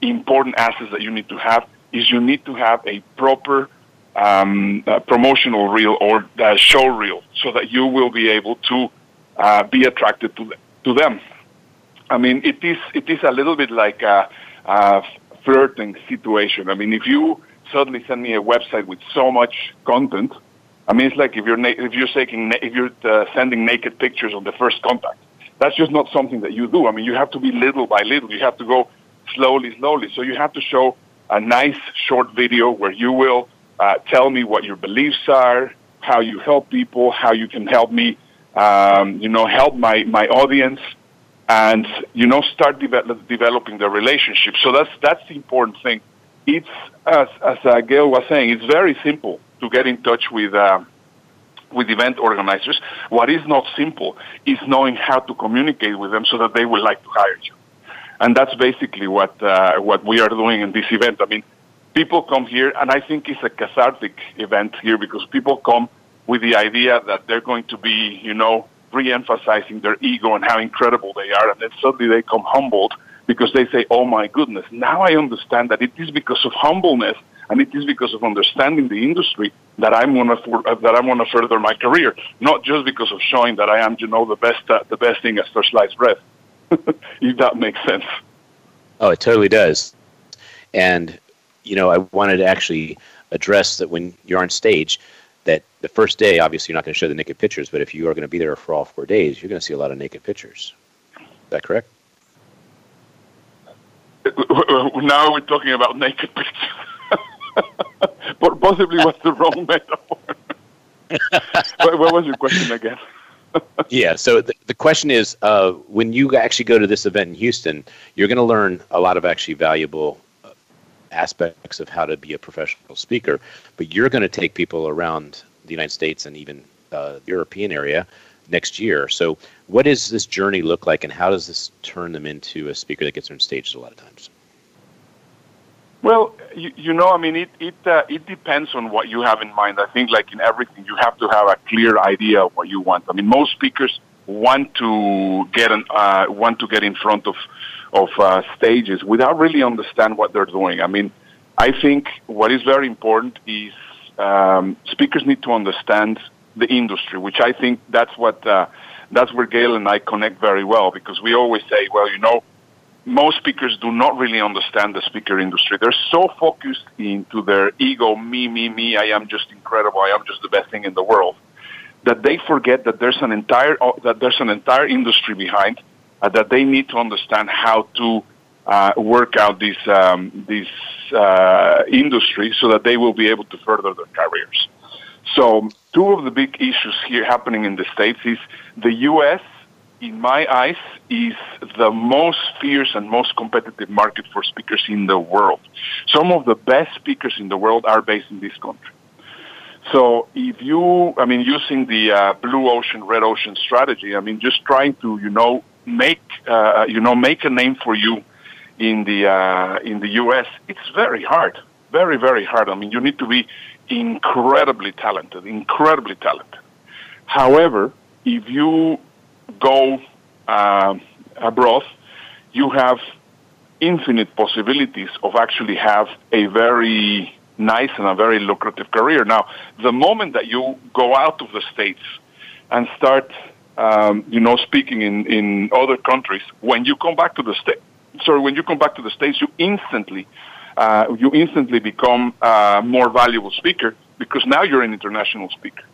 important assets that you need to have, is you need to have a proper um, uh, promotional reel or uh, show reel so that you will be able to uh, be attracted to, to them. I mean, it is it is a little bit like a, a flirting situation. I mean, if you suddenly send me a website with so much content, I mean, it's like if you're na- if you're taking if you're uh, sending naked pictures on the first contact. That's just not something that you do. I mean, you have to be little by little. You have to go slowly, slowly. So you have to show a nice short video where you will uh, tell me what your beliefs are, how you help people, how you can help me, um, you know, help my, my audience, and you know, start de- developing the relationship. So that's that's the important thing. It's as as uh, Gail was saying, it's very simple to get in touch with. Uh, with event organizers, what is not simple is knowing how to communicate with them so that they will like to hire you. And that's basically what uh, what we are doing in this event. I mean, people come here, and I think it's a cathartic event here because people come with the idea that they're going to be, you know, re-emphasizing their ego and how incredible they are, and then suddenly they come humbled because they say, "Oh my goodness, now I understand that it is because of humbleness and it is because of understanding the industry that I'm going to uh, that I'm to further my career, not just because of showing that I am, you know, the best uh, the best thing as first sliced bread." If that makes sense. Oh, it totally does. And you know, I wanted to actually address that when you're on stage, that the first day, obviously, you're not going to show the naked pictures, but if you are going to be there for all four days, you're going to see a lot of naked pictures. Is that correct? Now we're talking about naked pictures. but possibly was the wrong metaphor. what was your question again? Yeah. So the, the question is, uh, when you actually go to this event in Houston, you're going to learn a lot of actually valuable uh, aspects of how to be a professional speaker. But you're going to take people around the United States and even uh, the European area next year. So, what does this journey look like, and how does this turn them into a speaker that gets on stages a lot of times? Well, you, you know, I mean, it it uh, it depends on what you have in mind. I think, like in everything, you have to have a clear idea of what you want. I mean, most speakers want to get an, uh, want to get in front of of uh, stages without really understand what they're doing. I mean, I think what is very important is um, speakers need to understand the industry, which I think that's what uh, that's where Gail and I connect very well because we always say, well, you know most speakers do not really understand the speaker industry. They're so focused into their ego, me, me, me, I am just incredible, I am just the best thing in the world, that they forget that there's an entire uh, that there's an entire industry behind, uh, that they need to understand how to uh, work out this um, this uh, industry so that they will be able to further their careers. So, two of the big issues here happening in the states is the U.S in my eyes, is the most fierce and most competitive market for speakers in the world. Some of the best speakers in the world are based in this country. So if you, I mean, using the uh, blue ocean, red ocean strategy, I mean, just trying to, you know, make, uh, you know, make a name for you in the uh, in the U.S. It's very hard, very very hard. I mean, you need to be incredibly talented, incredibly talented. However, if you go uh, abroad, you have infinite possibilities of actually have a very nice and a very lucrative career. Now, the moment that you go out of the states and start, um, you know, speaking in, in other countries, when you come back to the state, sorry, when you come back to the states, you instantly, uh, you instantly become a more valuable speaker because now you're an international speaker.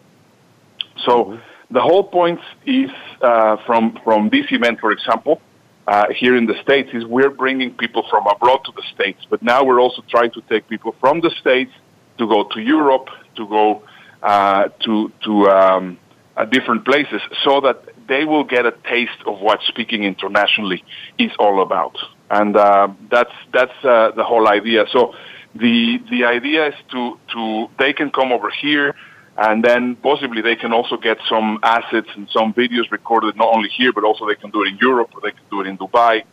So. The whole point is uh, from from this event, for example, uh, here in the states, is we're bringing people from abroad to the states, but now we're also trying to take people from the states to go to Europe, to go uh, to to um, uh, different places, so that they will get a taste of what speaking internationally is all about, and uh, that's that's uh, the whole idea. So the the idea is to to they can come over here and then possibly they can also get some assets and some videos recorded not only here, but also they can do it in Europe or they can do it in Dubai.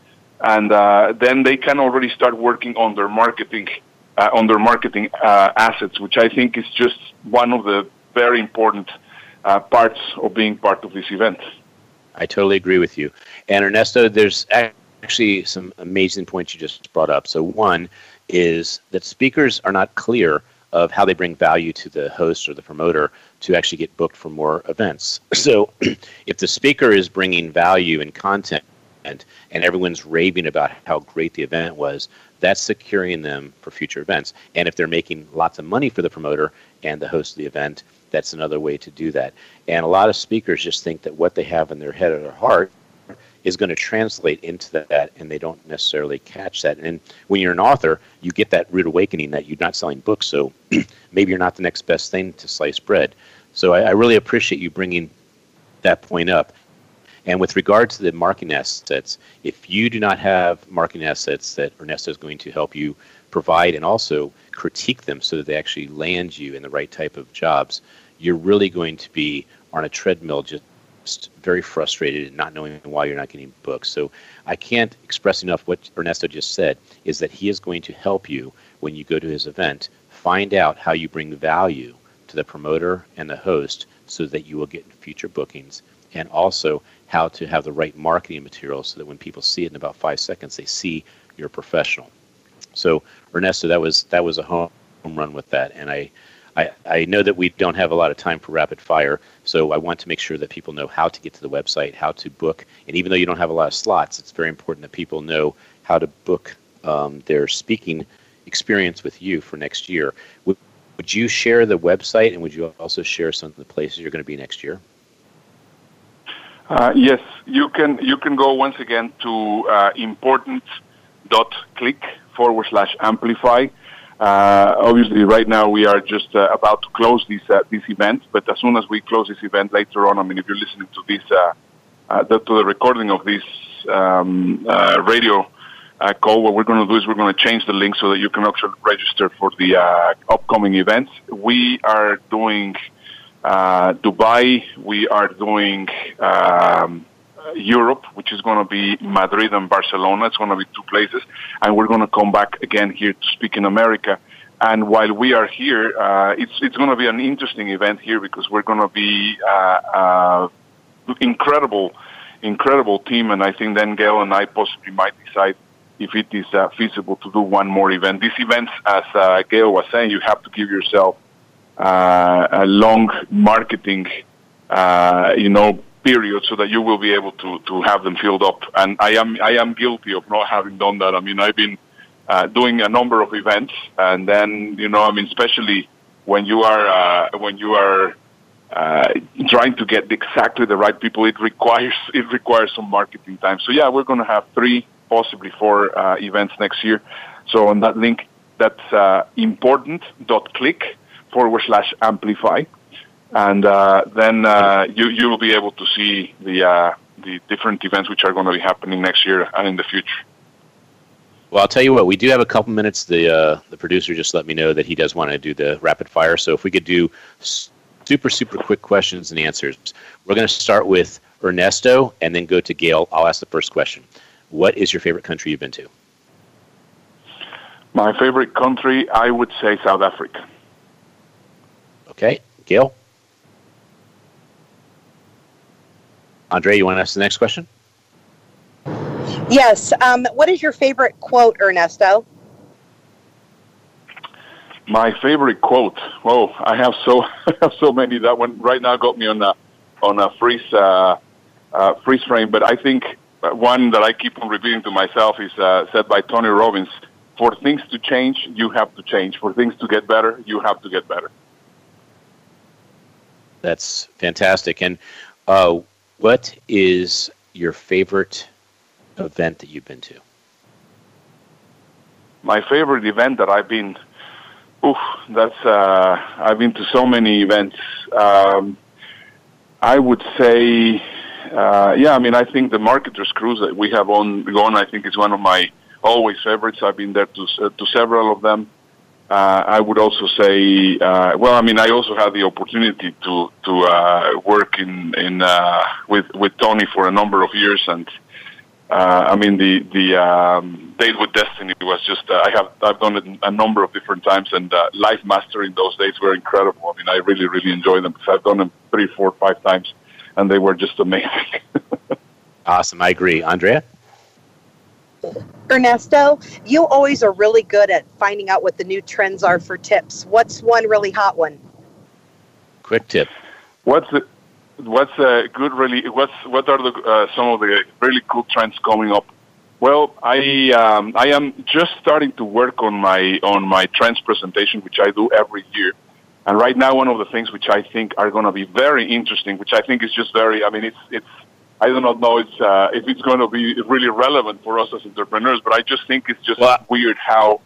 And uh, then they can already start working on their marketing, uh, on their marketing uh, assets, which I think is just one of the very important uh, parts of being part of this event. I totally agree with you. And Ernesto, there's actually some amazing points you just brought up. So one is that speakers are not clear of how they bring value to the host or the promoter to actually get booked for more events. So, if the speaker is bringing value and content and and everyone's raving about how great the event was, that's securing them for future events. And if they're making lots of money for the promoter and the host of the event, that's another way to do that. And a lot of speakers just think that what they have in their head or their heart is going to translate into that, and they don't necessarily catch that. And when you're an author, you get that rude awakening that you're not selling books, so maybe you're not the next best thing to slice bread. So I, I really appreciate you bringing that point up. And with regard to the marketing assets, if you do not have marketing assets that Ernesto is going to help you provide and also critique them so that they actually land you in the right type of jobs, you're really going to be on a treadmill just very frustrated and not knowing why you're not getting books. So I can't express enough what Ernesto just said is that he is going to help you when you go to his event find out how you bring value to the promoter and the host so that you will get future bookings and also how to have the right marketing materials so that when people see it in about five seconds they see you're professional so ernesto that was that was a home run with that and i I, I know that we don't have a lot of time for rapid fire, so I want to make sure that people know how to get to the website, how to book, and even though you don't have a lot of slots, it's very important that people know how to book um, their speaking experience with you for next year. Would, would you share the website, and would you also share some of the places you're going to be next year? Uh, yes, you can. You can go once again to uh, important.click forward slash amplify. Uh, obviously, right now we are just uh, about to close this uh, this event. But as soon as we close this event later on, I mean, if you're listening to this uh, uh, to the recording of this um, uh, radio call, what we're going to do is we're going to change the link so that you can actually register for the uh, upcoming events. We are doing uh, Dubai. We are doing. Um, Europe, which is going to be Madrid and Barcelona. It's going to be two places, and we're going to come back again here to speak in America. And while we are here, uh, it's it's going to be an interesting event here because we're going to be uh, uh, incredible, incredible team, and I think then Gail and I possibly might decide if it is uh, feasible to do one more event. These events, as uh, Gail was saying, you have to give yourself uh, a long marketing, uh, you know, period so that you will be able to, to have them filled up. And I am, I am guilty of not having done that. I mean, I've been uh, doing a number of events and then, you know, I mean, especially when you are, uh, when you are, uh, trying to get exactly the right people, it requires, it requires some marketing time. So yeah, we're going to have three, possibly four, uh, events next year. So on that link, that's, uh, important.click forward slash amplify and uh, then uh, you you will be able to see the uh, the different events which are going to be happening next year and in the future. Well, I'll tell you what. We do have a couple minutes. The uh, the producer just let me know that he does want to do the rapid fire. So if we could do super super quick questions and answers, we're going to start with Ernesto and then go to Gail. I'll ask the first question. What is your favorite country you've been to? My favorite country, I would say South Africa. Okay, Gail. Andrea, you want to ask the next question? Yes. Um, what is your favorite quote, Ernesto? My favorite quote. Whoa, I have so I have so many. That one right now got me on a on a freeze uh, uh, freeze frame. But I think one that I keep on repeating to myself is uh, said by Tony Robbins: "For things to change, you have to change. For things to get better, you have to get better." That's fantastic. And uh, what is your favorite event that you've been to? My favorite event that I've been, oof, that's uh, I've been to so many events. Um, I would say, uh, yeah, I mean, I think the Marketers Cruise that we have on gone, I think is one of my always favorites. I've been there to uh, to several of them. Uh, I would also say, uh, well, I mean, I also had the opportunity to to uh, work in in uh, with with Tony for a number of years, and uh, I mean, the the um, date with Destiny was just uh, I have I've done it a number of different times, and live mastering those dates were incredible. I mean, I really really enjoyed them because I've done them three, four, five times, and they were just amazing. awesome, I agree, Andrea. Ernesto, you always are really good at finding out what the new trends are for tips. What's one really hot one? Quick tip. What's the what's a good really? What's what are the uh, some of the really cool trends coming up? Well, I um, I am just starting to work on my on my trends presentation, which I do every year. And right now, one of the things which I think are going to be very interesting, which I think is just very, I mean, it's it's I do not know it's, uh, if it's going to be really relevant for us as entrepreneurs, but I just think it's just well, weird how.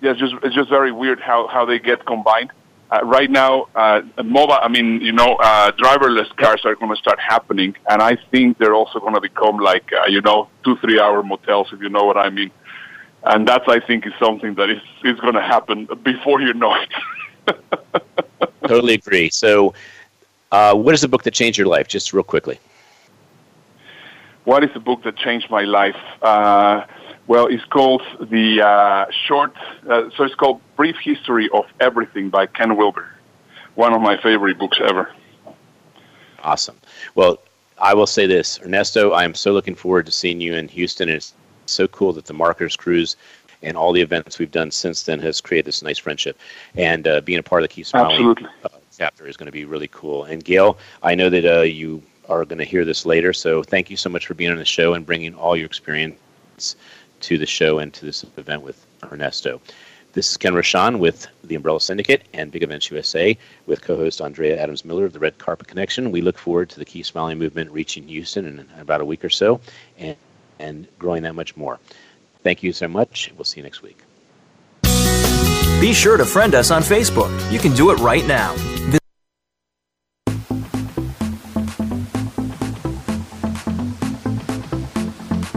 Yeah, it's just it's just very weird how how they get combined. Uh, right now, uh, mobile. I mean, you know, uh, driverless cars are going to start happening, and I think they're also going to become like uh, you know two three hour motels, if you know what I mean. And that I think is something that is is going to happen before you know it. totally agree. So uh, what is the book that changed your life? Just real quickly. What is the book that changed my life? Uh, well, it's called the uh, short. Uh, so it's called Brief History of Everything by Ken Wilber. One of my favorite books ever. Awesome. Well, I will say this, Ernesto. I am so looking forward to seeing you in Houston. It's so cool that the Marketers Cruise and all the events we've done since then has created this nice friendship. And uh, being a part of the Keep Smiling Absolutely. Uh, chapter is going to be really cool. And Gail, I know that uh, you are going to hear this later, so thank you so much for being on the show and bringing all your experience to the show and to this event with Ernesto. This is Ken Rochon with the Umbrella Syndicate and Big Events USA with co-host Andrea Adams Miller of the Red Carpet Connection. We look forward to the Keep Smiling movement reaching Houston in about a week or so and, and growing that much more. Thank you so much. We'll see you next week. Be sure to friend us on Facebook. You can do it right now.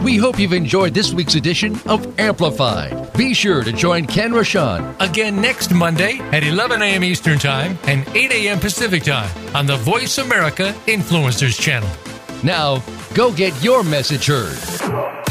We hope you've enjoyed this week's edition of Amplified. Be sure to join Ken Rochon again next Monday at 11 a.m. Eastern Time and 8 a.m. Pacific Time on the Voice America Influencers Channel. Now, go get your message heard.